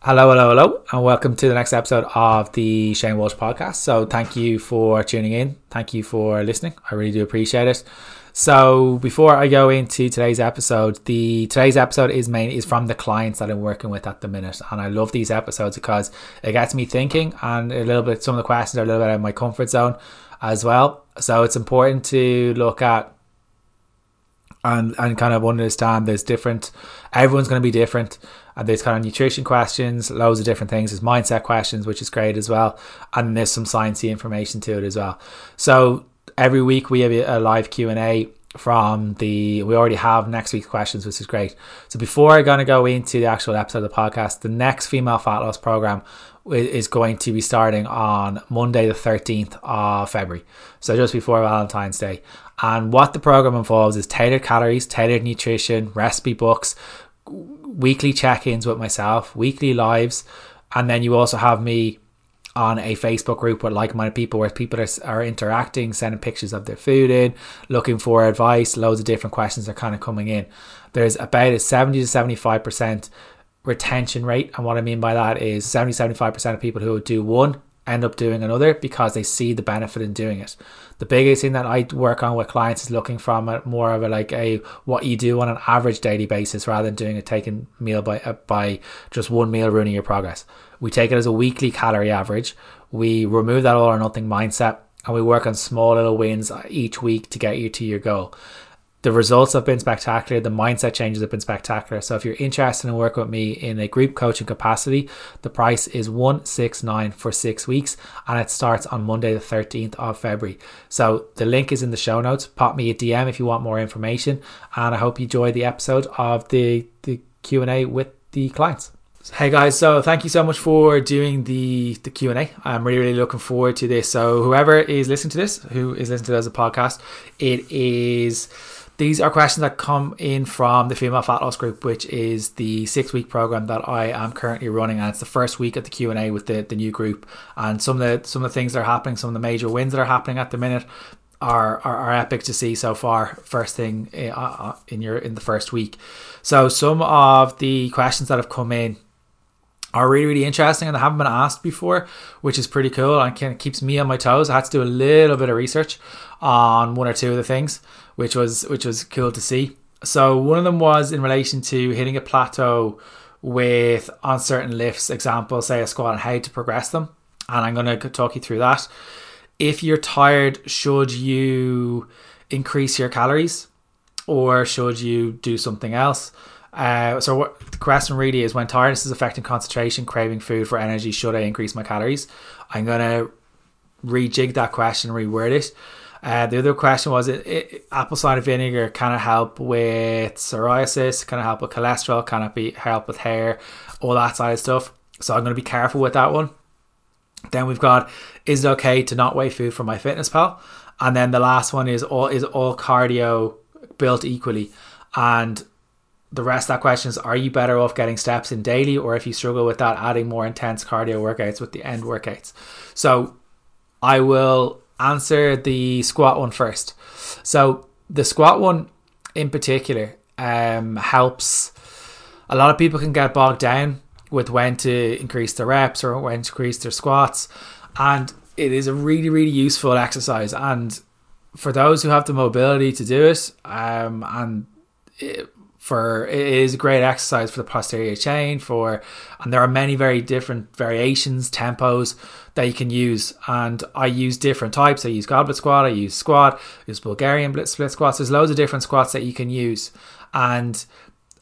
Hello, hello, hello, and welcome to the next episode of the Shane Walsh podcast. So, thank you for tuning in. Thank you for listening. I really do appreciate it. So, before I go into today's episode, the today's episode is main is from the clients that I'm working with at the minute, and I love these episodes because it gets me thinking, and a little bit. Some of the questions are a little bit out of my comfort zone as well. So, it's important to look at and and kind of understand there's different everyone's going to be different and there's kind of nutrition questions loads of different things. There's mindset questions which is great as well. And there's some sciencey information to it as well. So every week we have a live q&a from the we already have next week's questions which is great. So before i'm going to go into the actual episode of the podcast the next female fat loss program is going to be starting on monday the 13th of february. So just before valentine's day. And what the program involves is tailored calories, tailored nutrition, recipe books, weekly check ins with myself, weekly lives. And then you also have me on a Facebook group with like minded people where people are, are interacting, sending pictures of their food in, looking for advice, loads of different questions are kind of coming in. There's about a 70 to 75% retention rate. And what I mean by that is 70 75% of people who do one end up doing another because they see the benefit in doing it. The biggest thing that I work on with clients is looking from a, more of a like a what you do on an average daily basis rather than doing a taken meal by uh, by just one meal ruining your progress. We take it as a weekly calorie average. We remove that all or nothing mindset and we work on small little wins each week to get you to your goal the results have been spectacular. The mindset changes have been spectacular. So if you're interested in working with me in a group coaching capacity, the price is 169 for six weeks and it starts on Monday the 13th of February. So the link is in the show notes. Pop me a DM if you want more information. And I hope you enjoy the episode of the, the Q&A with the clients. Hey guys, so thank you so much for doing the the Q and A. I'm really really looking forward to this. So whoever is listening to this, who is listening to this as a podcast, it is these are questions that come in from the Female Fat Loss Group, which is the six week program that I am currently running, and it's the first week of the Q and A with the, the new group. And some of the some of the things that are happening, some of the major wins that are happening at the minute, are are, are epic to see so far. First thing eh, uh, uh, in your in the first week. So some of the questions that have come in are really really interesting and they haven't been asked before, which is pretty cool and kind of keeps me on my toes. I had to do a little bit of research on one or two of the things which was which was cool to see. So one of them was in relation to hitting a plateau with on certain lifts, example, say a squat and how to progress them. And I'm going to talk you through that. If you're tired, should you increase your calories or should you do something else? Uh, so what the question really is when tiredness is affecting concentration, craving food for energy, should I increase my calories? I'm going to rejig that question, reword it. Uh, the other question was it, it, apple cider vinegar can it help with psoriasis? Can it help with cholesterol? Can it be help with hair? All that side of stuff. So I'm going to be careful with that one. Then we've got is it okay to not weigh food from MyFitnessPal? And then the last one is all is all cardio built equally? And the rest of that question is are you better off getting steps in daily or if you struggle with that adding more intense cardio workouts with the end workouts so i will answer the squat one first. So the squat one in particular um, helps. A lot of people can get bogged down with when to increase their reps or when to increase their squats, and it is a really really useful exercise. And for those who have the mobility to do it, um, and it, for it is a great exercise for the posterior chain for and there are many very different variations tempos that you can use. And I use different types. I use goblet squat I use squat I use Bulgarian split squats. There's loads of different squats that you can use. And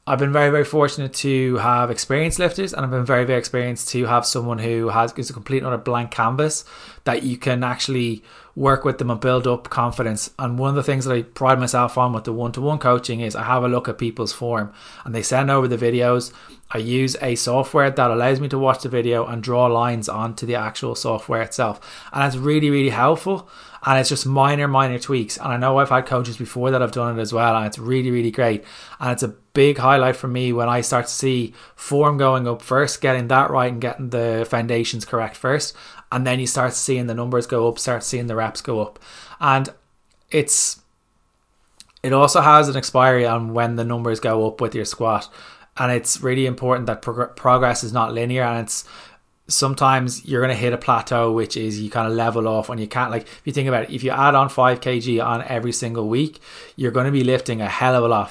I've been very, very fortunate to have experienced lifters, and I've been very, very experienced to have someone who has is a complete another blank canvas that you can actually work with them and build up confidence. And one of the things that I pride myself on with the one to one coaching is I have a look at people's form and they send over the videos. I use a software that allows me to watch the video and draw lines onto the actual software itself, and it's really, really helpful and it's just minor, minor tweaks. And I know I've had coaches before that have done it as well, and it's really, really great. And it's a big highlight for me when I start to see form going up first, getting that right and getting the foundations correct first, and then you start seeing the numbers go up, start seeing the reps go up, and it's it also has an expiry on when the numbers go up with your squat. and it's really important that prog- progress is not linear and it's sometimes you're going to hit a plateau which is you kind of level off and you can't like if you think about it if you add on 5 kg on every single week you're going to be lifting a hell of a lot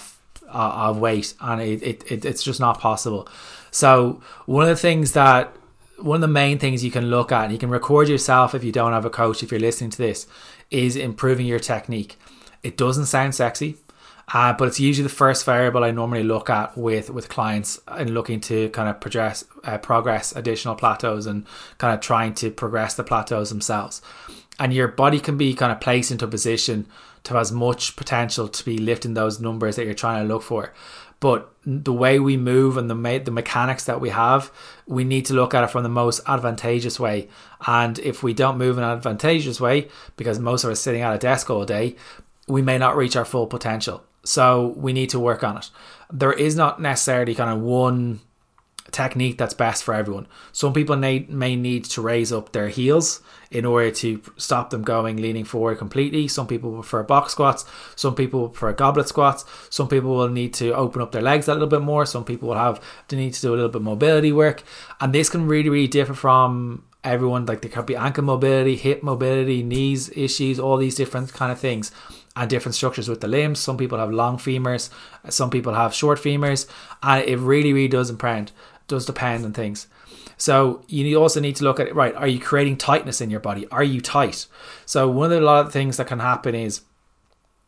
uh, of weight and it, it, it, it's just not possible. So one of the things that one of the main things you can look at and you can record yourself if you don't have a coach if you're listening to this is improving your technique. It doesn't sound sexy uh, but it's usually the first variable I normally look at with with clients and looking to kind of progress uh, progress additional plateaus and kind of trying to progress the plateaus themselves. And your body can be kind of placed into a position to have as much potential to be lifting those numbers that you're trying to look for. But the way we move and the me- the mechanics that we have, we need to look at it from the most advantageous way. And if we don't move in an advantageous way, because most of us sitting at a desk all day, we may not reach our full potential. So we need to work on it. There is not necessarily kind of one technique that's best for everyone. Some people may, may need to raise up their heels in order to stop them going leaning forward completely. Some people prefer box squats. Some people prefer goblet squats. Some people will need to open up their legs a little bit more. Some people will have the need to do a little bit mobility work. And this can really, really differ from everyone. Like there could be ankle mobility, hip mobility, knees issues, all these different kind of things and different structures with the limbs. Some people have long femurs, some people have short femurs, and it really, really does depend. Does depend on things. So you also need to look at it. Right, are you creating tightness in your body? Are you tight? So one of the lot of things that can happen is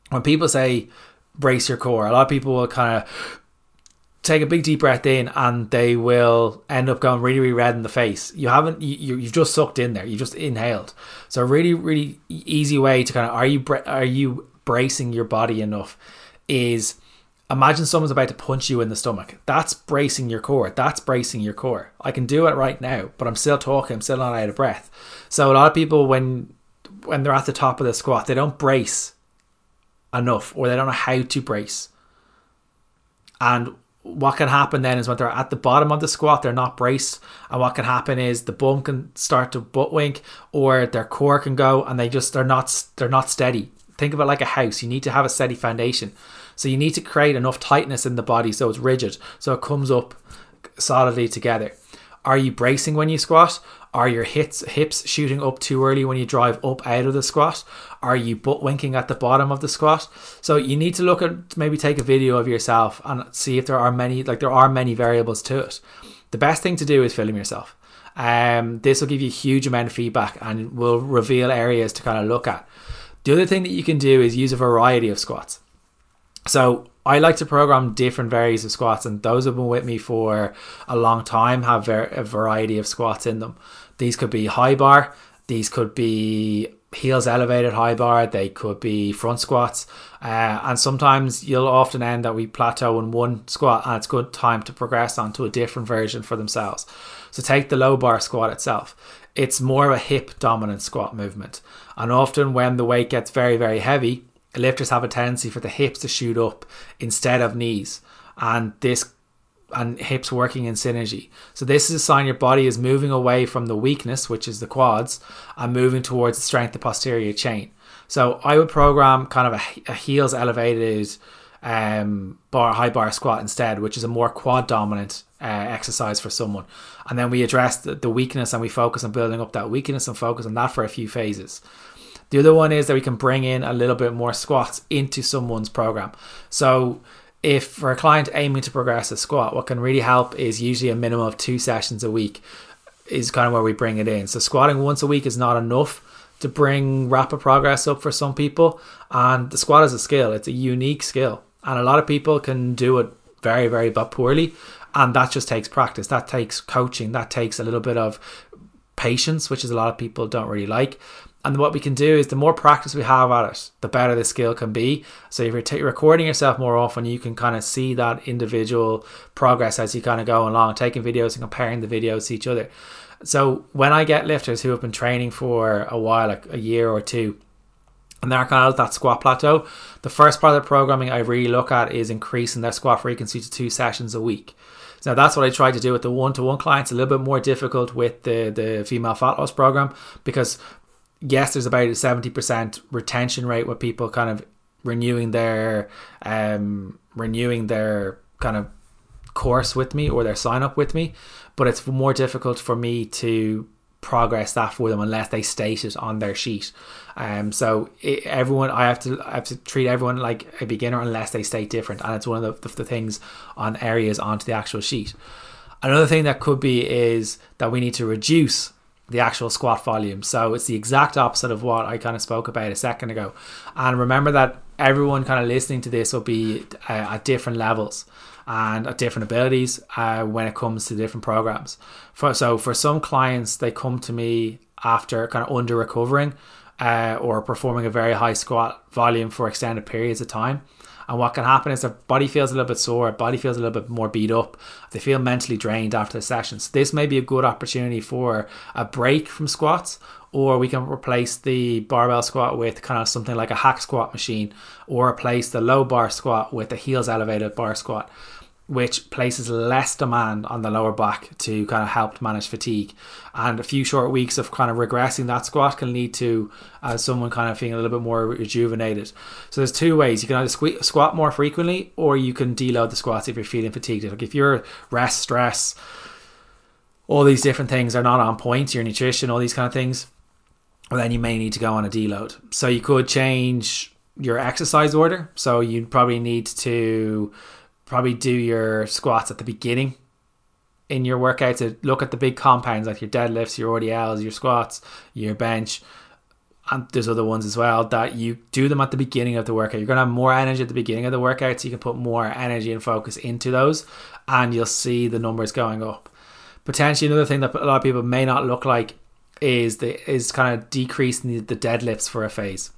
when people say brace your core. A lot of people will kind of take a big deep breath in and they will end up going really really red in the face you haven't you, you've just sucked in there you just inhaled so really really easy way to kind of are you are you bracing your body enough is imagine someone's about to punch you in the stomach. That's bracing your core. That's bracing your core. I can do it right now, but I'm still talking. I'm still not out of breath. So a lot of people when when they're at the top of the squat, they don't brace enough or they don't know how to brace. And what can happen then is when they're at the bottom of the squat, they're not braced. And what can happen is the bum can start to butt wink or their core can go and they just they're not they're not steady think of it like a house. You need to have a steady foundation. So you need to create enough tightness in the body so it's rigid, so it comes up solidly together. Are you bracing when you squat? Are your hips hips shooting up too early when you drive up out of the squat? Are you butt winking at the bottom of the squat? So you need to look at maybe take a video of yourself and see if there are many like there are many variables to it. The best thing to do is film yourself. Um, this will give you a huge amount of feedback and will reveal areas to kind of look at. The other thing that you can do is use a variety of squats. So I like to program different varieties of squats, and those have been with me for a long time. Have a variety of squats in them. These could be high bar. These could be heels elevated high bar. They could be front squats, uh, and sometimes you'll often end that we plateau in one squat, and it's good time to progress onto a different version for themselves. So take the low bar squat itself. It's more of a hip dominant squat movement. And often when the weight gets very, very heavy, lifters have a tendency for the hips to shoot up instead of knees. And this and hips working in synergy. So this is a sign your body is moving away from the weakness, which is the quads, and moving towards the strength of the posterior chain. So I would program kind of a, a heels elevated um, bar high bar squat instead, which is a more quad dominant uh, exercise for someone. And then we address the, the weakness and we focus on building up that weakness and focus on that for a few phases. The other one is that we can bring in a little bit more squats into someone's program. So if for a client aiming to progress a squat, what can really help is usually a minimum of two sessions a week is kind of where we bring it in. So squatting once a week is not enough to bring rapid progress up for some people. And the squat is a skill. It's a unique skill. And a lot of people can do it very, very but poorly. And that just takes practice. That takes coaching. That takes a little bit of patience, which is a lot of people don't really like. And what we can do is the more practice we have at it, the better the skill can be. So if you're t- recording yourself more often, you can kind of see that individual progress as you kind of go along, taking videos and comparing the videos to each other. So when I get lifters who have been training for a while, like a year or two, and they're kind of at that squat plateau, the first part of the programming I really look at is increasing their squat frequency to two sessions a week. So that's what I try to do with the one-to-one clients. A little bit more difficult with the the female fat loss program because yes, there's about a 70% retention rate with people kind of renewing their um renewing their kind of course with me or their sign up with me, but it's more difficult for me to progress that for them unless they state it on their sheet. Um, so it, everyone, I have to, I have to treat everyone like a beginner unless they state different, and it's one of the, the, the things on areas onto the actual sheet. Another thing that could be is that we need to reduce the actual squat volume. So it's the exact opposite of what I kind of spoke about a second ago. And remember that everyone kind of listening to this will be uh, at different levels and different abilities uh, when it comes to different programs. For, so for some clients, they come to me after kind of under recovering uh, or performing a very high squat volume for extended periods of time. And what can happen is their body feels a little bit sore, body feels a little bit more beat up. They feel mentally drained after the session. So this may be a good opportunity for a break from squats, or we can replace the barbell squat with kind of something like a hack squat machine, or replace the low bar squat with the heels elevated bar squat which places less demand on the lower back to kind of help manage fatigue. And a few short weeks of kind of regressing that squat can lead to uh, someone kind of feeling a little bit more rejuvenated. So there's two ways you can either sque- squat more frequently or you can deload the squats if you're feeling fatigued. Like if you're rest, stress, all these different things are not on point, your nutrition, all these kind of things, well, then you may need to go on a deload. So you could change your exercise order. So you probably need to probably do your squats at the beginning in your workout to look at the big compounds like your deadlifts, your RDLs, your squats, your bench, and there's other ones as well that you do them at the beginning of the workout. You're gonna have more energy at the beginning of the workout, so you can put more energy and focus into those, and you'll see the numbers going up. Potentially, another thing that a lot of people may not look like is the is kind of decreasing the, the deadlifts for a phase.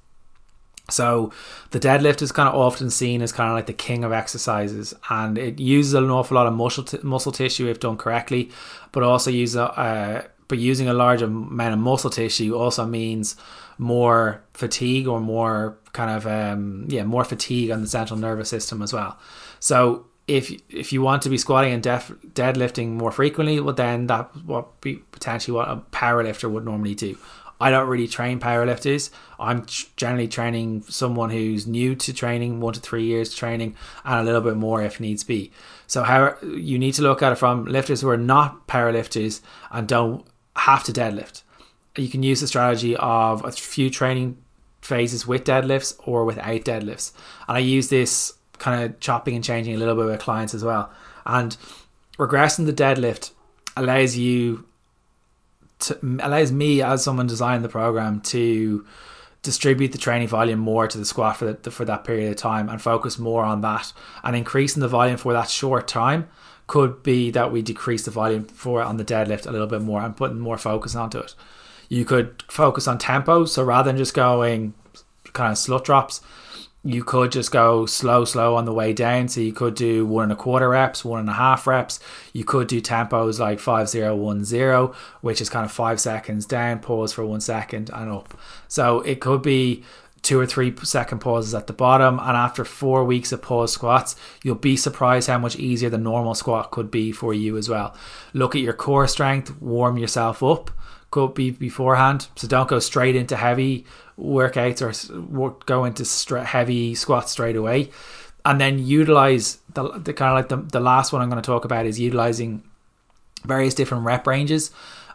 So the deadlift is kind of often seen as kind of like the king of exercises, and it uses an awful lot of muscle t- muscle tissue if done correctly, but also use a uh, but using a large amount of muscle tissue also means more fatigue or more kind of um, yeah more fatigue on the central nervous system as well. So if if you want to be squatting and def, deadlifting more frequently, well then that what be potentially what a power lifter would normally do. I don't really train powerlifters. I'm generally training someone who's new to training, one to three years training, and a little bit more if needs be. So how you need to look at it from lifters who are not powerlifters and don't have to deadlift. You can use the strategy of a few training phases with deadlifts or without deadlifts. And I use this kind of chopping and changing a little bit with clients as well. And regressing the deadlift allows you to, allows me as someone designing the program to distribute the training volume more to the squat for the, for that period of time and focus more on that and increasing the volume for that short time could be that we decrease the volume for on the deadlift a little bit more and putting more focus onto it. You could focus on tempo, so rather than just going kind of slut drops, you could just go slow, slow on the way down. So you could do one and a quarter reps, one and a half reps. You could do tempos like five zero one zero, which is kind of five seconds down, pause for one second, and up. So it could be two or three second pauses at the bottom. And after four weeks of pause squats, you'll be surprised how much easier the normal squat could be for you as well. Look at your core strength, warm yourself up could be beforehand. So don't go straight into heavy workouts or go into heavy squats straight away. And then utilize the, the kind of like the, the last one I'm going to talk about is utilizing various different rep ranges.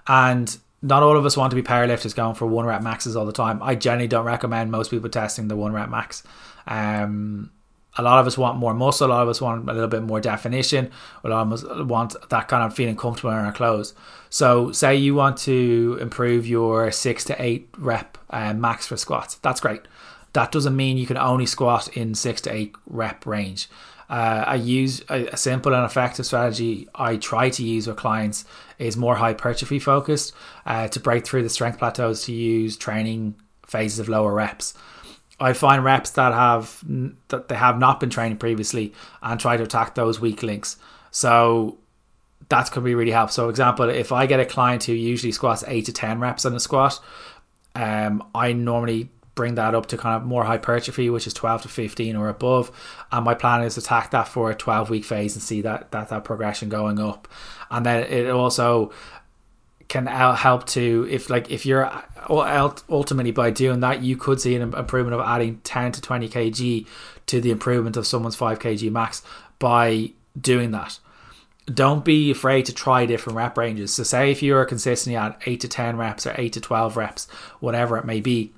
And not all of us want to be powerlifters going for one rep maxes all the time. I generally don't recommend most people testing the one rep max. Um, a lot of us want more muscle, a lot of us want a little bit more definition, a lot of us want that kind of feeling comfortable in our clothes. So, say you want to improve your six to eight rep uh, max for squats, that's great. That doesn't mean you can only squat in six to eight rep range. Uh, I use a, a, simple and effective strategy I try to use with clients is more hypertrophy focused uh, to break through the strength plateaus to use training phases of lower reps. I find reps that have that they have not been trained previously and try to attack those weak links. So that could be really helpful. So, example, if I get a client who usually squats eight to ten reps on a squat, um, I normally bring that up to kind of more hypertrophy, which is twelve to fifteen or above, and my plan is to attack that for a twelve week phase and see that that that progression going up, and then it also can help to if like if you're ultimately by doing that you could see an improvement of adding 10 to 20 kg to the improvement of someone's 5 kg max by doing that don't be afraid to try different rep ranges. So, say if you're consistently at 8 to 10 reps or 8 to 12 reps, whatever it may be,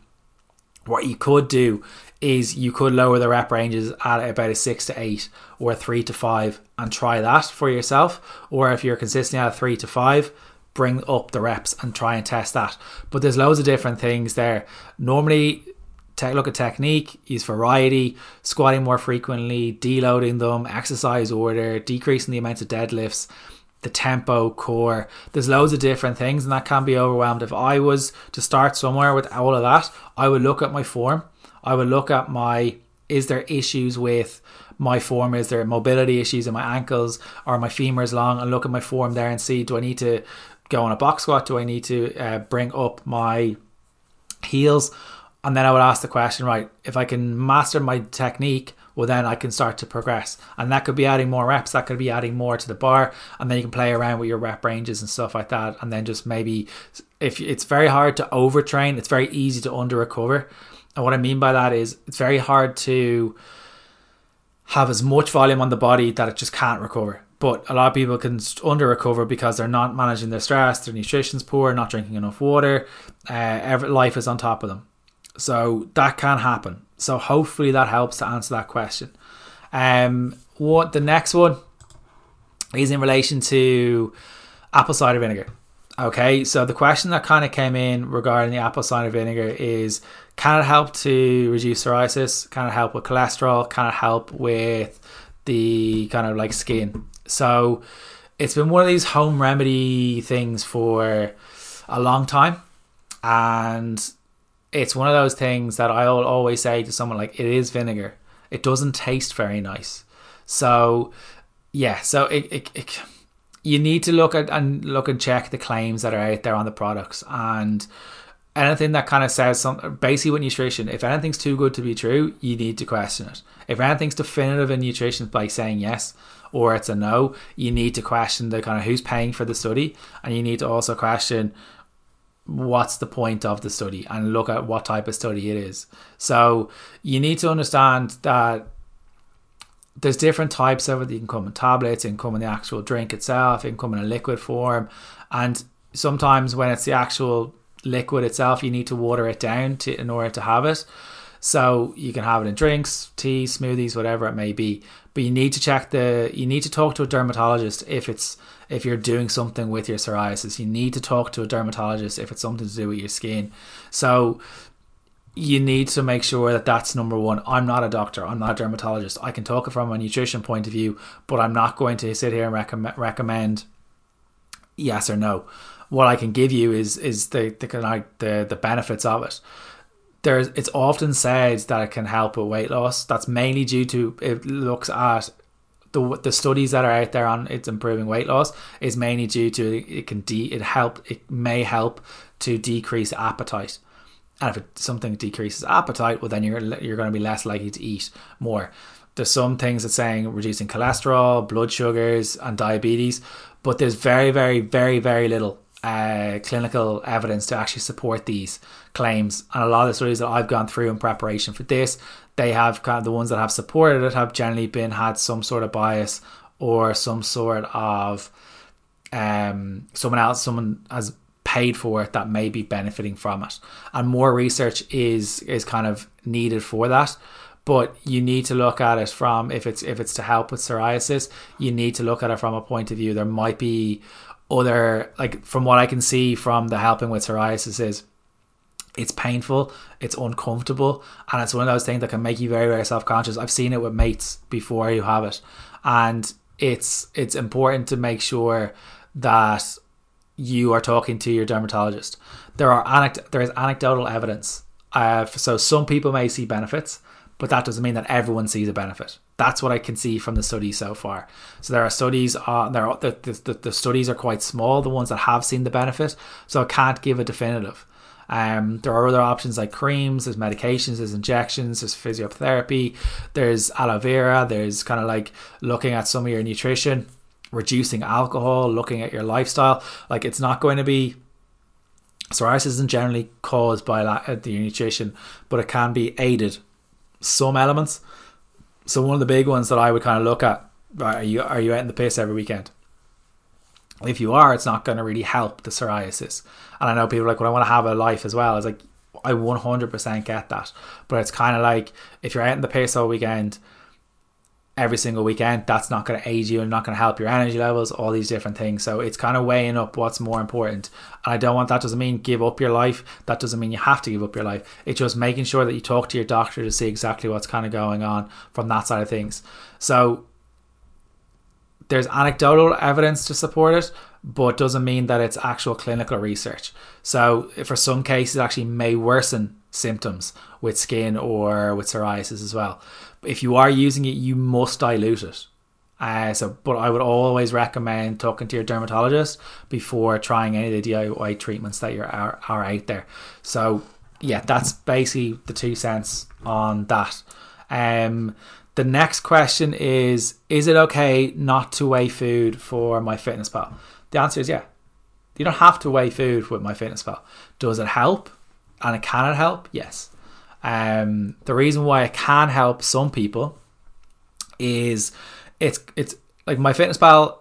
what you could do is you could lower the rep ranges at about a 6 to 8 or 3 to 5 and try that for yourself. Or if you're consistently at 3 to 5, bring up the reps and try and test that. But there's loads of different things there. Normally, take look at technique, use variety, squatting more frequently, deloading them, exercise order, decreasing the amount of deadlifts, the tempo, core. There's loads of different things, and that can be overwhelmed. If I was to start somewhere with all of that, I would look at my form. I would look at my is there issues with my form? Is there mobility issues in my ankles or my femurs long? And look at my form there and see do I need to go on a box squat? Do I need to uh, bring up my heels? And then I would ask the question, right, if I can master my technique, well, then I can start to progress. And that could be adding more reps, that could be adding more to the bar. And then you can play around with your rep ranges and stuff like that. And then just maybe, if it's very hard to overtrain, it's very easy to under recover. And what I mean by that is it's very hard to have as much volume on the body that it just can't recover. But a lot of people can under recover because they're not managing their stress, their nutrition's poor, not drinking enough water. Uh, every life is on top of them, so that can happen. So hopefully that helps to answer that question. Um, what the next one is in relation to apple cider vinegar. Okay, so the question that kind of came in regarding the apple cider vinegar is can it help to reduce psoriasis? Can it help with cholesterol? Can it help with the kind of like skin? So it's been one of these home remedy things for a long time. And it's one of those things that I'll always say to someone like, it is vinegar. It doesn't taste very nice. So, yeah, so it, it, it you need to look at and look and check the claims that are out there on the products and anything that kind of says something basically with nutrition if anything's too good to be true you need to question it if anything's definitive in nutrition by saying yes or it's a no, you need to question the kind of who's paying for the study, and you need to also question what's the point of the study and look at what type of study it is. So you need to understand that there's different types of it. You can come in tablets, you can come in the actual drink itself, you can come in a liquid form, and sometimes when it's the actual liquid itself, you need to water it down to in order to have it. So you can have it in drinks, tea, smoothies, whatever it may be. But you need to check the you need to talk to a dermatologist if it's if you're doing something with your psoriasis. You need to talk to a dermatologist if it's something to do with your skin. So you need to make sure that that's number one. I'm not a doctor. I'm not a dermatologist. I can talk it from a nutrition point of view, but I'm not going to sit here and recommend recommend yes or no. What I can give you is is the the the, the benefits of it there's it's often said that it can help with weight loss. That's mainly due to it looks at the the studies that are out there on it's improving weight loss is mainly due to it can de- it help it may help to decrease appetite. And if it, something decreases appetite, well then you're you're going to be less likely to eat more. There's some things that saying reducing cholesterol, blood sugars, and diabetes, but there's very, very, very, very little uh, clinical evidence to actually support these claims. And a lot of the studies that I've gone through in preparation for this, they have kind of the ones that have supported it have generally been had some sort of bias or some sort of um, someone else, someone has paid for it that may be benefiting from it. And more research is is kind of needed for that but you need to look at it from if it's if it's to help with psoriasis you need to look at it from a point of view there might be other like from what I can see from the helping with psoriasis is it's painful, it's uncomfortable, and it's one of those things that can make you very, very self conscious. I've seen it with mates before you have it, and it's it's important to make sure that you are talking to your dermatologist. There are anect- there is anecdotal evidence. Uh, so some people may see benefits, but that doesn't mean that everyone sees a benefit. That's what I can see from the studies so far. So there are studies on uh, there. Are, the, the, the studies are quite small. The ones that have seen the benefit, so I can't give a definitive. Um, there are other options like creams, there's medications, there's injections, there's physiotherapy, there's aloe vera, there's kind of like looking at some of your nutrition, reducing alcohol, looking at your lifestyle. Like it's not going to be psoriasis isn't generally caused by the nutrition, but it can be aided some elements. So one of the big ones that I would kind of look at, are you are you out in the piss every weekend? If you are, it's not going to really help the psoriasis. And I know people are like, well, I want to have a life as well. It's like, I 100% get that. But it's kind of like if you're out in the pace all weekend, every single weekend, that's not going to aid you and not going to help your energy levels, all these different things. So it's kind of weighing up what's more important. And I don't want that doesn't mean give up your life. That doesn't mean you have to give up your life. It's just making sure that you talk to your doctor to see exactly what's kind of going on from that side of things. So there's anecdotal evidence to support it, but doesn't mean that it's actual clinical research. So for some cases, it actually may worsen symptoms with skin or with psoriasis as well if you are using it, you must dilute it. Uh, so, but I would always recommend talking to your dermatologist before trying any of the DIY treatments that are, are out there. So, yeah, that's basically the two cents on that. Um, the next question is: Is it okay not to weigh food for MyFitnessPal? The answer is yeah. You don't have to weigh food with MyFitnessPal. Does it help? And it can it help? Yes. Um, the reason why it can help some people is it's it's like MyFitnessPal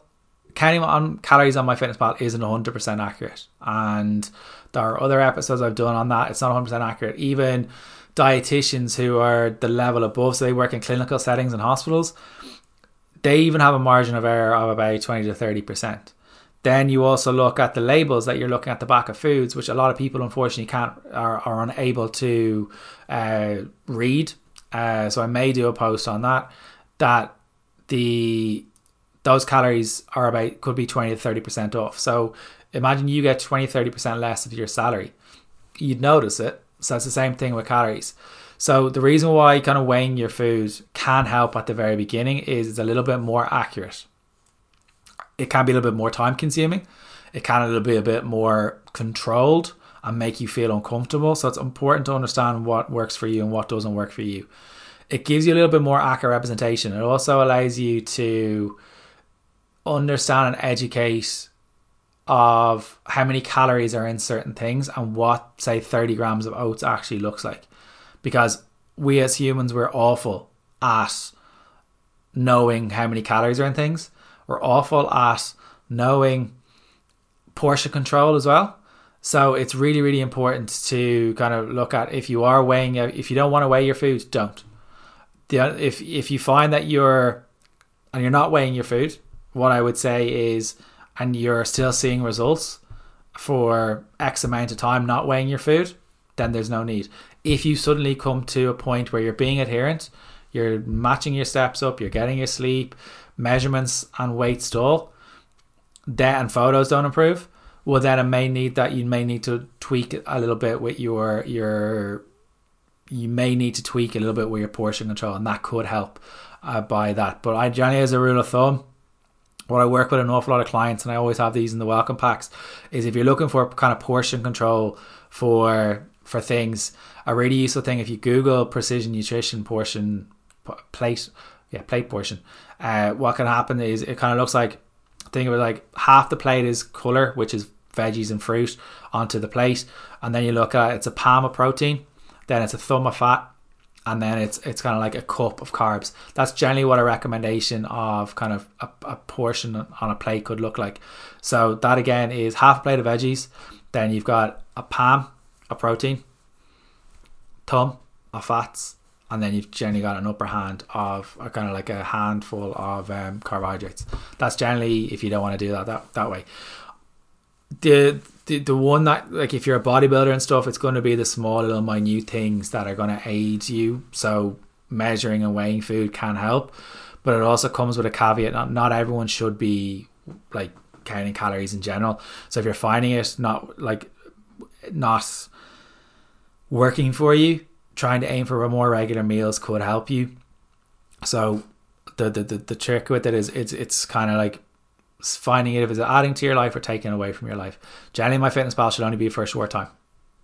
counting on calories on MyFitnessPal isn't 100% accurate. And there are other episodes I've done on that it's not 100% accurate. Even dietitians who are the level above so they work in clinical settings and hospitals they even have a margin of error of about 20 to 30% then you also look at the labels that you're looking at the back of foods, which a lot of people unfortunately can't are, are unable to uh, read. Uh, so I may do a post on that. That the those calories are about could be 20 to 30 percent off. So imagine you get 20 30 percent less of your salary. You'd notice it. So it's the same thing with calories. So the reason why kind of weighing your food can help at the very beginning is it's a little bit more accurate it can be a little bit more time consuming. It can bit a bit more controlled and make you feel uncomfortable. So it's important to understand what works for you and what doesn't work for you. It gives you a little bit more accurate representation. It also allows you to understand and educate of how many calories are in certain things and what say 30 grams of oats actually looks like because we as humans we're awful at knowing how many calories are in things we're awful at knowing portion control as well. So it's really, really important to kind of look at if you are weighing, if you don't want to weigh your food, don't. The, if if you find that you're and you're not weighing your food, what I would say is, and you're still seeing results for X amount of time not weighing your food, then there's no need. If you suddenly come to a point where you're being adherent, you're matching your steps up, you're getting your sleep, measurements and weight stall, that and photos don't improve, well then it may need that you may need to tweak a little bit with your your you may need to tweak a little bit with your portion control and that could help uh, by that. But I generally as a rule of thumb, what I work with an awful lot of clients and I always have these in the welcome packs is if you're looking for kind of portion control for for things, a really useful thing if you Google precision nutrition portion plate yeah plate portion. Uh, what can happen is it kind of looks like think of it like half the plate is color which is veggies and fruit onto the plate and then you look at it's a palm of protein then it's a thumb of fat and then it's it's kind of like a cup of carbs. That's generally what a recommendation of kind of a, a portion on a plate could look like. So that again is half a plate of veggies then you've got a palm of protein thumb of fats and then you've generally got an upper hand of a kind of like a handful of um, carbohydrates. That's generally if you don't want to do that that, that way. The, the the one that like if you're a bodybuilder and stuff, it's going to be the small little minute things that are going to aid you. So measuring and weighing food can help, but it also comes with a caveat. Not not everyone should be like counting calories in general. So if you're finding it not like not working for you, trying to aim for more regular meals could help you. So the the, the, the trick with it is it's it's kind of like finding it if it's adding to your life or taking away from your life. Generally, MyFitnessPal should only be for a short time.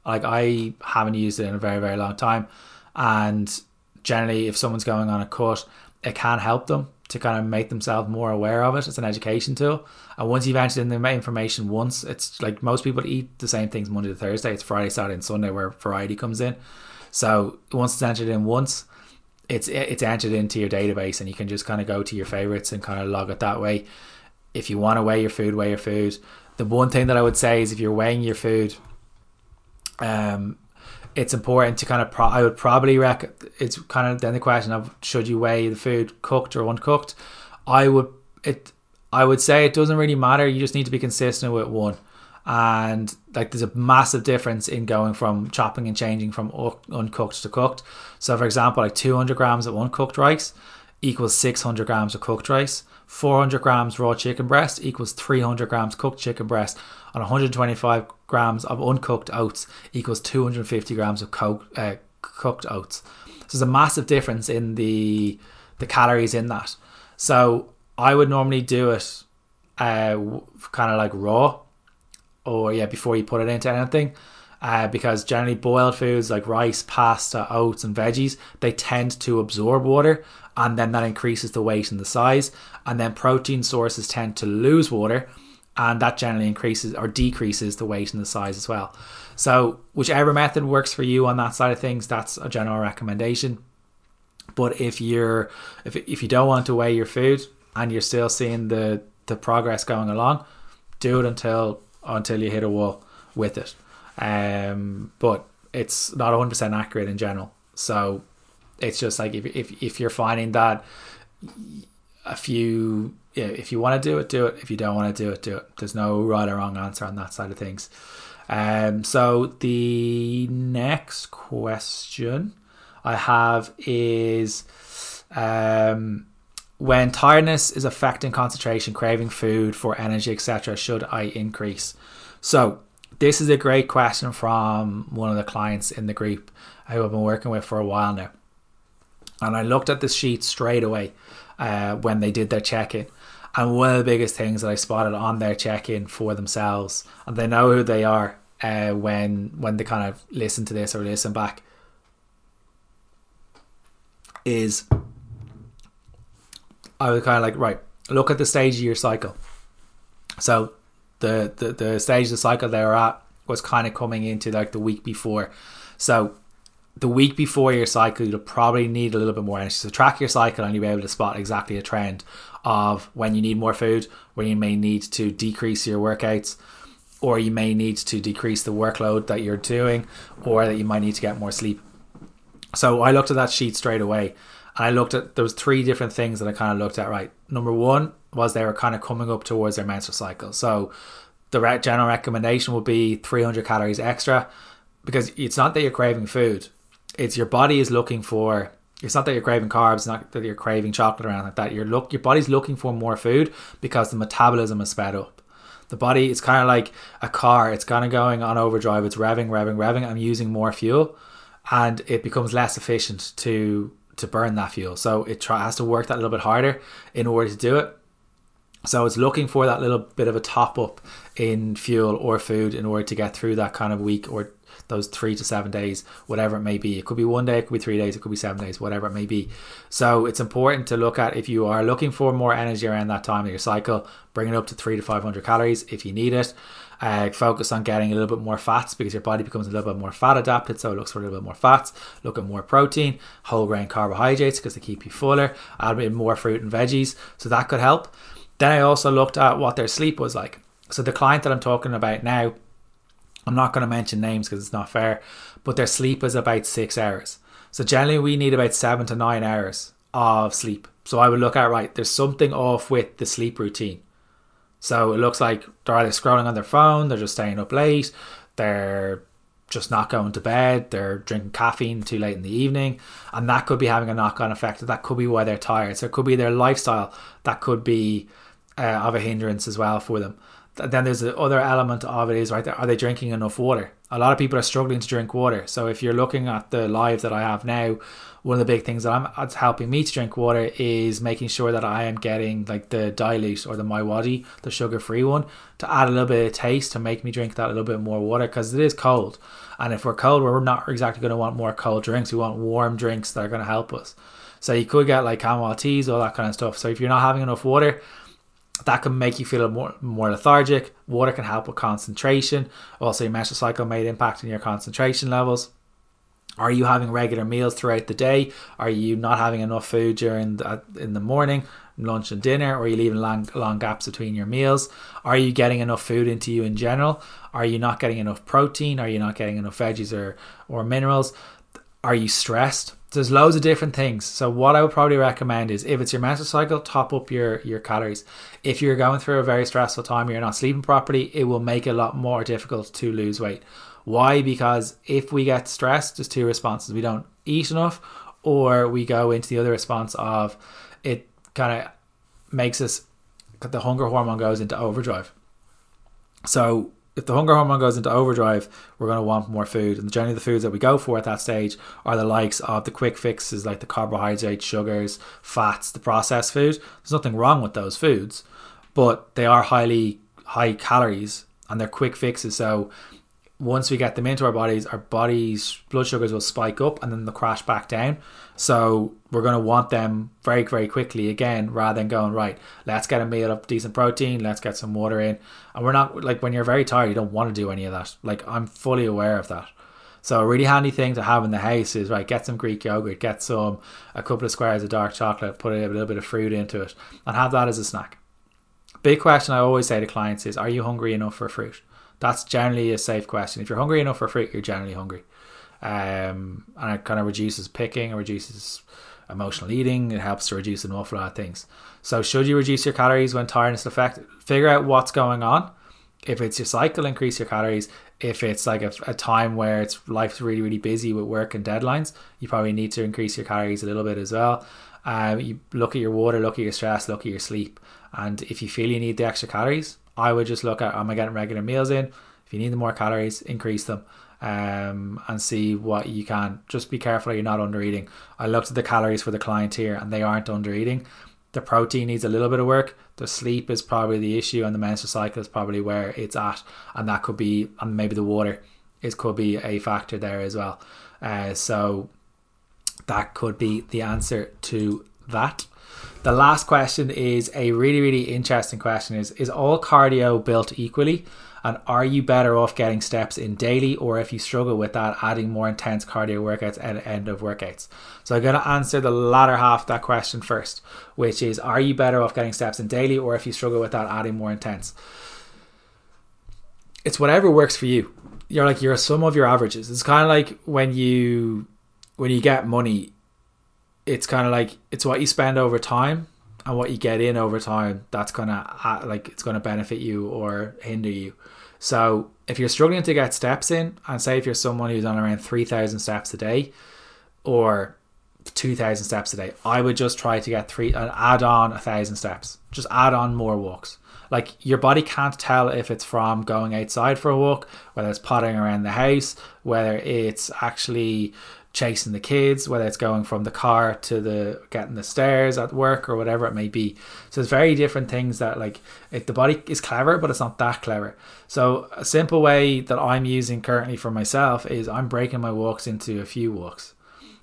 Like I haven't used it in a very very long time, and generally, if someone's going on a cut, it can help them to kind of make themselves more aware of it. It's an education tool, and once you've entered in the information once, it's like most people eat the same things Monday to Thursday. It's Friday, Saturday, and Sunday where variety comes in. So once it's entered in once, it's it's entered into your database, and you can just kind of go to your favorites and kind of log it that way. if you want to weigh your food, weigh your food. The one thing that I would say is if you're weighing your food, um, it's important to kind of. Pro- I would probably rec. It's kind of then the question of should you weigh the food cooked or uncooked. I would it. I would say it doesn't really matter. You just need to be consistent with one and like there's a massive difference in going from chopping and changing from uncooked to cooked. So, for example, like 200 grams of uncooked rice equals 600 grams of cooked rice. 400 grams raw chicken breast equals 300 grams cooked chicken breast, and 125 grams of uncooked oats equals 250 grams of co- uh, cooked oats. So there's a massive difference in the the calories in that. So I would normally do it uh, kind of like raw or yeah before you put it into anything uh, because generally boiled foods like rice pasta oats and veggies they tend to absorb water and then that increases the weight and the size and then protein sources tend to lose water and that generally increases or decreases the weight and the size as well. So whichever method works for you on that side of things that's a general recommendation. But if you're if, if you don't want to weigh your food and you're still seeing the the progress going along do it until until you hit a wall with it. Um, but it's not 100% accurate in general. So it's just like if, if, if you're finding that a few, yeah, if you want to do it, do it. If you don't want to do it, do it. There's no right or wrong answer on that side of things. Um, so the next question I have is um, when tiredness is affecting concentration, craving food for energy, etc., should I increase? So, this is a great question from one of the clients in the group who I've been working with for a while now. And I looked at the sheet straight away uh, when they did their check in. And one of the biggest things that I spotted on their check in for themselves, and they know who they are uh, when when they kind of listen to this or listen back, is I was kind of like, right, look at the stage of your cycle. So the, the, the stage of the cycle they were at was kind of coming into like the week before. So the week before your cycle, you'll probably need a little bit more energy. So track your cycle and you'll be able to spot exactly a trend of when you need more food, when you may need to decrease your workouts, or you may need to decrease the workload that you're doing, or that you might need to get more sleep. So I looked at that sheet straight away and I looked at there was three different things that I kind of looked at. Right, number one was they were kind of coming up towards their menstrual cycle. So the general recommendation would be 300 calories extra because it's not that you're craving food; it's your body is looking for. It's not that you're craving carbs, not that you're craving chocolate or anything like that. You're look, your body's looking for more food because the metabolism is sped up. The body, it's kind of like a car. It's kind of going on overdrive. It's revving, revving, revving. I'm using more fuel, and it becomes less efficient to to burn that fuel. So it try, has to work that a little bit harder in order to do it. So it's looking for that little bit of a top up in fuel or food in order to get through that kind of week or those three to seven days, whatever it may be. It could be one day, it could be three days, it could be seven days, whatever it may be. So it's important to look at if you are looking for more energy around that time of your cycle, bring it up to three to 500 calories if you need it. Uh, focus on getting a little bit more fats because your body becomes a little bit more fat adapted, so it looks for a little bit more fats. Look at more protein, whole grain carbohydrates because they keep you fuller. Add in more fruit and veggies, so that could help. Then I also looked at what their sleep was like. So the client that I'm talking about now, I'm not going to mention names because it's not fair, but their sleep is about six hours. So generally, we need about seven to nine hours of sleep. So I would look at right, there's something off with the sleep routine. So it looks like they're either scrolling on their phone, they're just staying up late, they're just not going to bed, they're drinking caffeine too late in the evening, and that could be having a knock on effect. That could be why they're tired. So it could be their lifestyle that could be uh, of a hindrance as well for them. Then there's the other element of it is right are they drinking enough water? A lot of people are struggling to drink water. So if you're looking at the live that I have now, one of the big things that I'm that's helping me to drink water is making sure that I am getting like the dilute or the MiWadi, the sugar free one, to add a little bit of taste to make me drink that a little bit more water because it is cold. And if we're cold, we're not exactly going to want more cold drinks. We want warm drinks that are going to help us. So you could get like chamomile teas, all that kind of stuff. So if you're not having enough water, that can make you feel more more lethargic. Water can help with concentration. Also, your menstrual cycle may impact on your concentration levels. Are you having regular meals throughout the day? Are you not having enough food during the, uh, in the morning, lunch and dinner? Or are you leaving long, long gaps between your meals? Are you getting enough food into you in general? Are you not getting enough protein? Are you not getting enough veggies or, or minerals? Are you stressed? There's loads of different things. So what I would probably recommend is if it's your menstrual cycle, top up your your calories. If you're going through a very stressful time, you're not sleeping properly, it will make it a lot more difficult to lose weight. Why? Because if we get stressed, there's two responses. We don't eat enough, or we go into the other response of it kind of makes us, the hunger hormone goes into overdrive. So if the hunger hormone goes into overdrive, we're going to want more food. And generally, the foods that we go for at that stage are the likes of the quick fixes, like the carbohydrates, sugars, fats, the processed food. There's nothing wrong with those foods, but they are highly high calories and they're quick fixes. So once we get them into our bodies, our bodies' blood sugars will spike up and then they'll crash back down. So we're going to want them very, very quickly again, rather than going, right, let's get a meal of decent protein, let's get some water in. And we're not, like, when you're very tired, you don't want to do any of that. Like, I'm fully aware of that. So a really handy thing to have in the house is, right, get some Greek yogurt, get some, a couple of squares of dark chocolate, put a little bit of fruit into it, and have that as a snack. Big question I always say to clients is, are you hungry enough for fruit? That's generally a safe question. If you're hungry enough for fruit, you're generally hungry. Um, and it kind of reduces picking, it reduces emotional eating, it helps to reduce an awful lot of things. So, should you reduce your calories when tiredness affect? Figure out what's going on. If it's your cycle, increase your calories. If it's like a, a time where it's life's really really busy with work and deadlines, you probably need to increase your calories a little bit as well. Um, you look at your water, look at your stress, look at your sleep, and if you feel you need the extra calories, I would just look at am I getting regular meals in? If you need more calories, increase them. Um, and see what you can. Just be careful you're not under eating. I looked at the calories for the client here and they aren't under eating. The protein needs a little bit of work. The sleep is probably the issue, and the menstrual cycle is probably where it's at, and that could be, and maybe the water is could be a factor there as well. Uh, so that could be the answer to that. The last question is a really, really interesting question is is all cardio built equally? And are you better off getting steps in daily or if you struggle with that, adding more intense cardio workouts at end of workouts? So I'm to answer the latter half of that question first, which is are you better off getting steps in daily or if you struggle with that, adding more intense? It's whatever works for you. You're like you're a sum of your averages. It's kind of like when you when you get money, it's kind of like it's what you spend over time and what you get in over time that's gonna like it's gonna benefit you or hinder you. So if you're struggling to get steps in and say if you're someone who's on around 3000 steps a day or 2000 steps a day i would just try to get three and add on a thousand steps. Just add on more walks. Like your body can't tell if it's from going outside for a walk whether it's pottering around the house whether it's actually chasing the kids, whether it's going from the car to the getting the stairs at work or whatever it may be. So it's very different things that like if the body is clever, but it's not that clever. So a simple way that I'm using currently for myself is I'm breaking my walks into a few walks.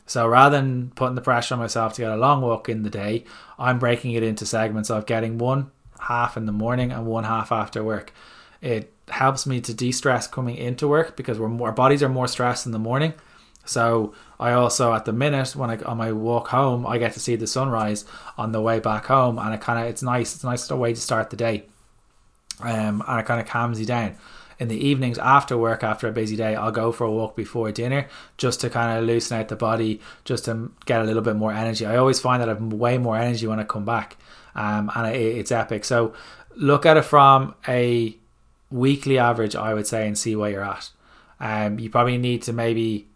So rather than putting the pressure on myself to get a long walk in the day, I'm breaking it into segments of getting one half in the morning and one half after work. It helps me to de-stress coming into work because we're more, our bodies are more stressed in the morning so I also, at the minute, when I on my walk home, I get to see the sunrise on the way back home, and it kind of it's nice. It's a nice way to start the day, um, and it kind of calms you down. In the evenings after work, after a busy day, I'll go for a walk before dinner just to kind of loosen out the body, just to get a little bit more energy. I always find that I have way more energy when I come back, um, and it, it's epic. So look at it from a weekly average, I would say, and see where you're at. Um, you probably need to maybe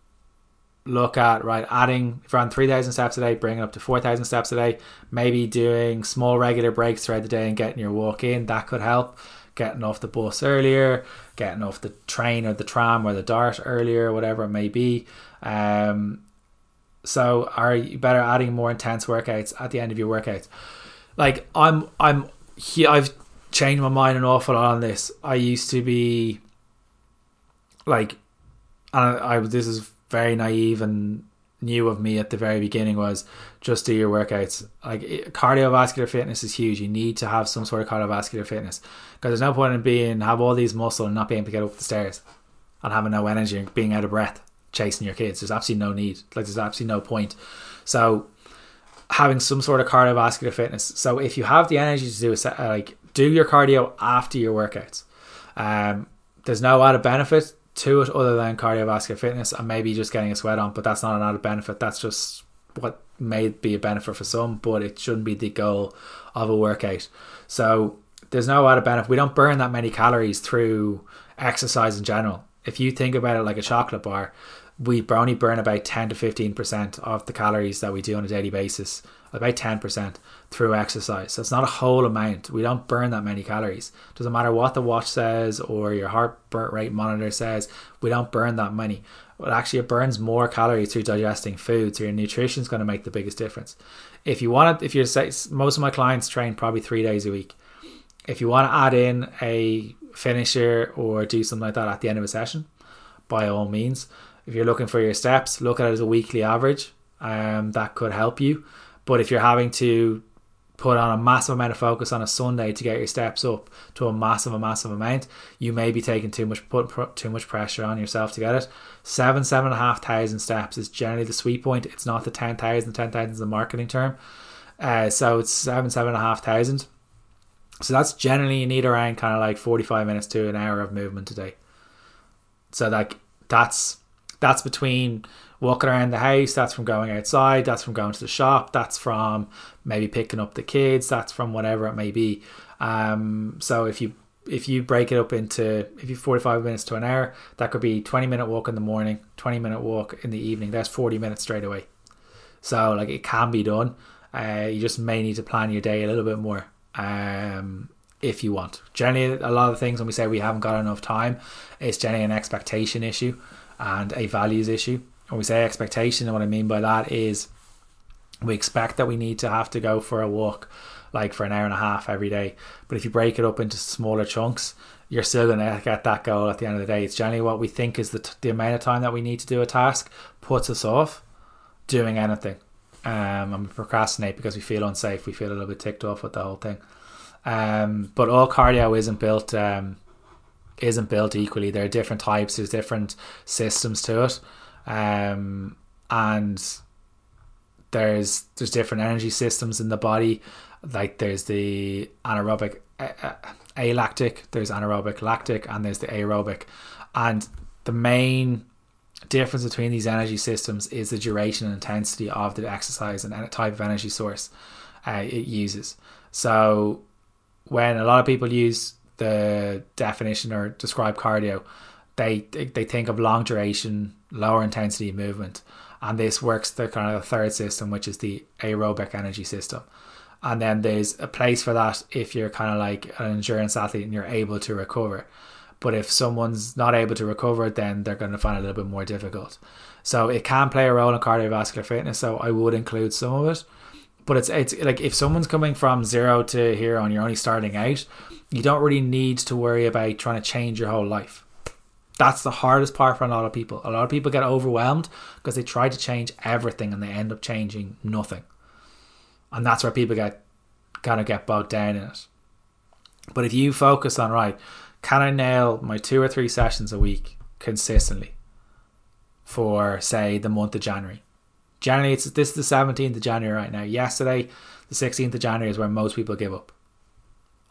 look at right adding you're 3000 steps a day bringing up to 4000 steps a day maybe doing small regular breaks throughout the day and getting your walk in that could help. Getting off the bus earlier getting off the train or the tram or the DART earlier whatever it may be. Um, so are you better adding more intense workouts at the end of your workouts? Like i'm i'm i've changed my mind an awful lot on this. I used to be like and I, I this is very naive and new of me at the very beginning was just do your workouts. Like cardiovascular fitness is huge. You need to have some sort of cardiovascular fitness because there's no point in being have all these muscle and not being able to get up the stairs and having no energy and being out of breath. chasing your kids. There's absolutely no need. Like there's absolutely no point. So having some sort of cardiovascular fitness. So if you have the energy to do a like do your cardio after your workouts. Um, there's no added benefit to it other than cardiovascular fitness and maybe just getting a sweat on, but that's not an added benefit. That's just what may be a benefit for some, but it shouldn't be the goal of a workout. So there's no added benefit. We don't burn that many calories through exercise in general. If you think about it like a chocolate bar, we only burn about 10 to 15% of the calories that we do on a daily basis, about 10% through exercise. So it's not a whole amount. We don't burn that many calories. Doesn't matter what the watch says or your heart rate monitor says, we don't burn that many. But actually, it burns more calories through digesting food. So your nutrition is going to make the biggest difference. If you want to, if you're most of my clients train probably three days a week. If you want to add in a finisher or do something like that at the end of a session, by all means if you're looking for your steps, look at it as a weekly average. Um, that could help you. But if you're having to put on a massive amount of focus on a Sunday to get your steps up to a massive, a massive amount, you may be taking too much put too much pressure on yourself to get it. Seven, seven and a half thousand steps is generally the sweet point. It's not the ten thousand. Ten thousand is the marketing term. Uh, so it's seven, seven and a half thousand. So that's generally you need around kind of like forty five minutes to an hour of movement a day. So like that's that's between walking around the house, that's from going outside, that's from going to the shop, that's from maybe picking up the kids, that's from whatever it may be. Um, so if you if you break it up into if you 45 minutes to an hour, that could be 20 minute walk in the morning, 20 minute walk in the evening. That's 40 minutes straight away. So like it can be done. Uh, you just may need to plan your day a little bit more. Um, if you want. Generally, a lot of things when we say we haven't got enough time, it's generally an expectation issue and a values issue. When we say expectation, and what I mean by that is we expect that we need to have to go for a walk like for an hour and a half every day. But if you break it up into smaller chunks, you're still going to get that goal at the end of the day. It's generally what we think is the, t- the amount of time that we need to do a task puts us off doing anything. Um, and we procrastinate because we feel unsafe. We feel a little bit ticked off with the whole thing. Um, but all cardio isn't built um, isn't built equally. There are different types. There's different systems to it, um, and there's there's different energy systems in the body. Like there's the anaerobic alactic, there's anaerobic lactic, and there's the aerobic, and the main difference between these energy systems is the duration and intensity of the exercise and type of energy source uh, it uses. So when a lot of people use the definition or describe cardio, they they think of long duration, lower intensity movement, and this works the kind of the third system, which is the aerobic energy system. And then there's a place for that if you're kind of like an endurance athlete and you're able to recover. But if someone's not able to recover, then they're going to find it a little bit more difficult. So it can play a role in cardiovascular fitness. So I would include some of it. But it's it's like if someone's coming from zero to here and you're only starting out, you don't really need to worry about trying to change your whole life. That's the hardest part for a lot of people. A lot of people get overwhelmed because they try to change everything and they end up changing nothing. And that's where people get kind of get bogged down in it. But if you focus on right, can I nail my two or three sessions a week consistently for say the month of January? January it's this is the 17th of January right now. Yesterday, the 16th of January is where most people give up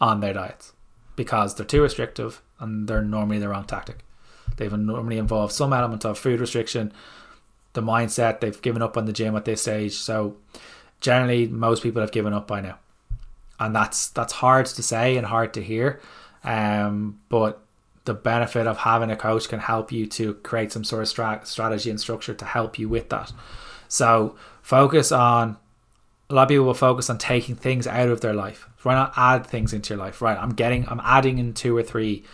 on their diets because they're too restrictive and they're normally the wrong tactic. They've normally involved some element of food restriction, the mindset, they've given up on the gym at this stage. So generally most people have given up by now. And that's that's hard to say and hard to hear. Um, but the benefit of having a coach can help you to create some sort of stra- strategy and structure to help you with that. So focus on a lot of people will focus on taking things out of their life. Why not add things into your life? Right, I'm getting, I'm adding in two or three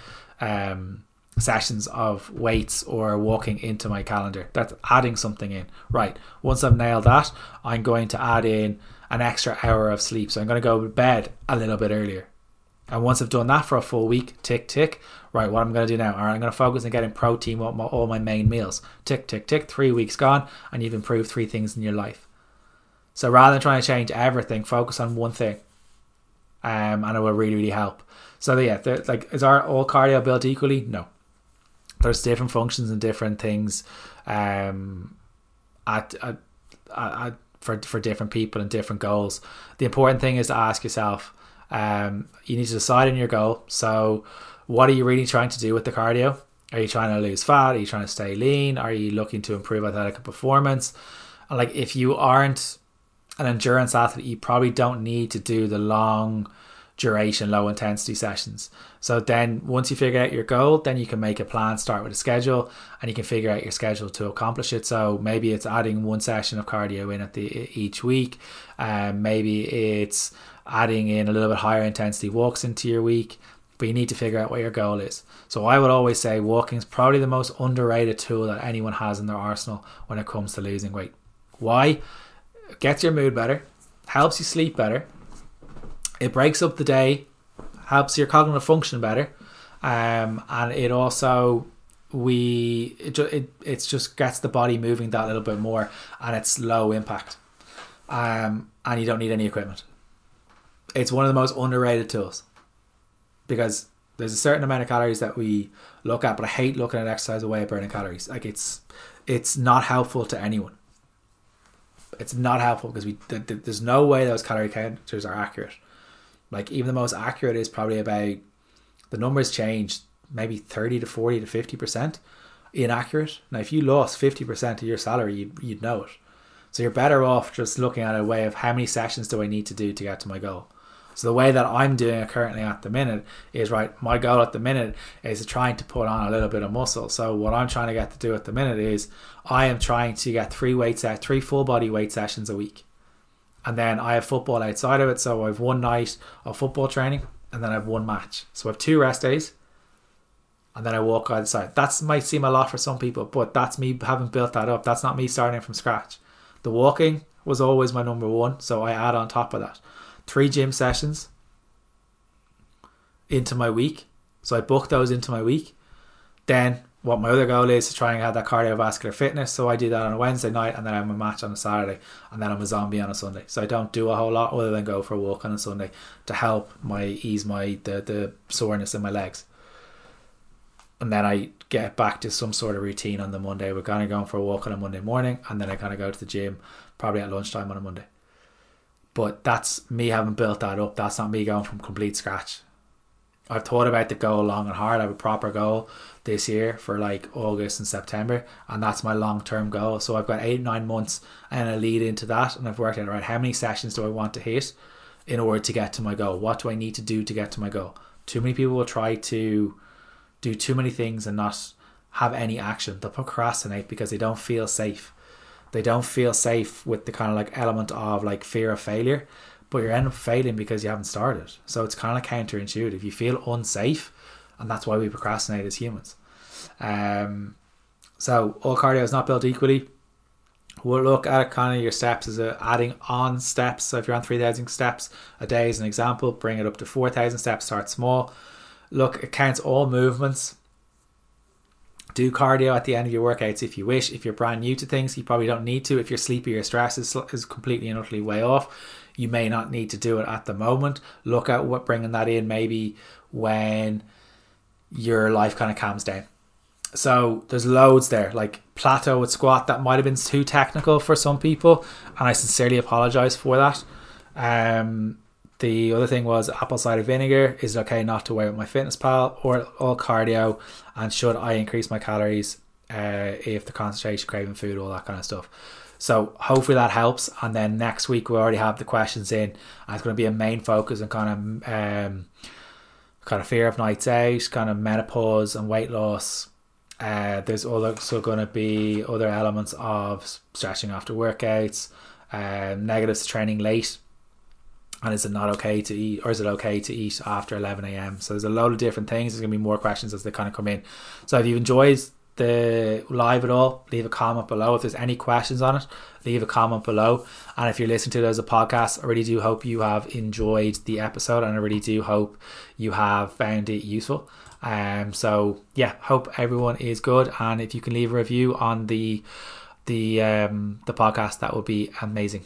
um, sessions of weights or walking into my calendar. That's adding something in. Right, once I've nailed that, I'm going to add in an extra hour of sleep. So I'm going to go to bed a little bit earlier. And once I've done that for a full week, tick, tick, right, what I'm going to do now? All right, I'm going to focus on getting protein all my main meals. Tick, tick, tick, three weeks gone, and you've improved three things in your life. So rather than trying to change everything, focus on one thing, um, and it will really really help. So yeah, like is our all cardio built equally? No, there's different functions and different things um, at, at, at, for for different people and different goals. The important thing is to ask yourself. Um, you need to decide on your goal. So, what are you really trying to do with the cardio? Are you trying to lose fat? Are you trying to stay lean? Are you looking to improve athletic performance? And like, if you aren't an endurance athlete, you probably don't need to do the long duration, low intensity sessions. So then once you figure out your goal, then you can make a plan, start with a schedule, and you can figure out your schedule to accomplish it. So maybe it's adding one session of cardio in at the each week. Um, maybe it's adding in a little bit higher intensity walks into your week. But you need to figure out what your goal is. So I would always say walking is probably the most underrated tool that anyone has in their arsenal when it comes to losing weight. Why? Gets your mood better, helps you sleep better, it breaks up the day, helps your cognitive function better, um, and it also we it, it it's just gets the body moving that little bit more, and it's low impact, um, and you don't need any equipment. It's one of the most underrated tools because there's a certain amount of calories that we look at, but I hate looking at exercise away burning calories. Like it's it's not helpful to anyone. It's not helpful because we th- th- there's no way those calorie counters are accurate. Like even the most accurate is probably about the numbers change maybe 30 to 40 to 50% inaccurate. Now if you lost 50% of your salary, you'd, you'd know it. So you're better off just looking at a way of how many sessions do I need to do to get to my goal. So the way that I'm doing it currently at the minute is right. My goal at the minute is trying to put on a little bit of muscle. So what I'm trying to get to do at the minute is I am trying to get three weight set, three full body weight sessions a week and then I have football outside of it. So I have one night of football training, and then I have one match. So I have two rest days, and then I walk outside. That might seem a lot for some people, but that's me having built that up. That's not me starting from scratch. The walking was always my number one, so I add on top of that three gym sessions into my week. So I book those into my week. Then what my other goal is to try and have that cardiovascular fitness. So I do that on a Wednesday night and then I'm a match on a Saturday and then I'm a zombie on a Sunday. So I don't do a whole lot other than go for a walk on a Sunday to help my ease my the, the soreness in my legs. And then I get back to some sort of routine on the Monday. We're kind of going for a walk on a Monday morning and then I kind of go to the gym probably at lunchtime on a Monday. But that's me having built that up. That's not me going from complete scratch. I've thought about the goal long and hard. I have a proper goal this year for like August and September, and that's my long term goal. So I've got eight nine months and a lead into that, and I've worked out right how many sessions do I want to hit in order to get to my goal. What do I need to do to get to my goal? Too many people will try to do too many things and not have any action. They'll procrastinate because they don't feel safe. They don't feel safe with the kind of like element of like fear of failure but you're end up failing because you haven't started. So it's kind of counterintuitive. You feel unsafe, and that's why we procrastinate as humans. Um, so all cardio is not built equally. We'll look at kind of your steps as a adding on steps. So if you're on 3,000 steps a day as an example, bring it up to 4,000 steps, start small. Look, it counts all movements. Do cardio at the end of your workouts if you wish. If you're brand new to things, you probably don't need to. If you're sleepy or stress is, is completely and utterly way off, you may not need to do it at the moment. Look at what bringing that in maybe when your life kind of calms down. So there's loads there, like plateau with squat. That might have been too technical for some people, and I sincerely apologize for that. Um, the other thing was apple cider vinegar. Is it okay not to wear with MyFitnessPal or all cardio? And should I increase my calories uh, if the concentration, craving food, all that kind of stuff? So hopefully that helps. And then next week we already have the questions in. And it's going to be a main focus on kind of um, kind of fear of nights out, kind of menopause and weight loss. Uh, there's also going to be other elements of stretching after workouts, um, negatives to training late, and is it not okay to eat, or is it okay to eat after 11 a.m. So there's a load of different things. There's going to be more questions as they kind of come in. So if you enjoyed the live at all, leave a comment below. If there's any questions on it, leave a comment below. And if you're listening to it as a podcast, I really do hope you have enjoyed the episode and I really do hope you have found it useful. Um so yeah, hope everyone is good and if you can leave a review on the the um the podcast that would be amazing.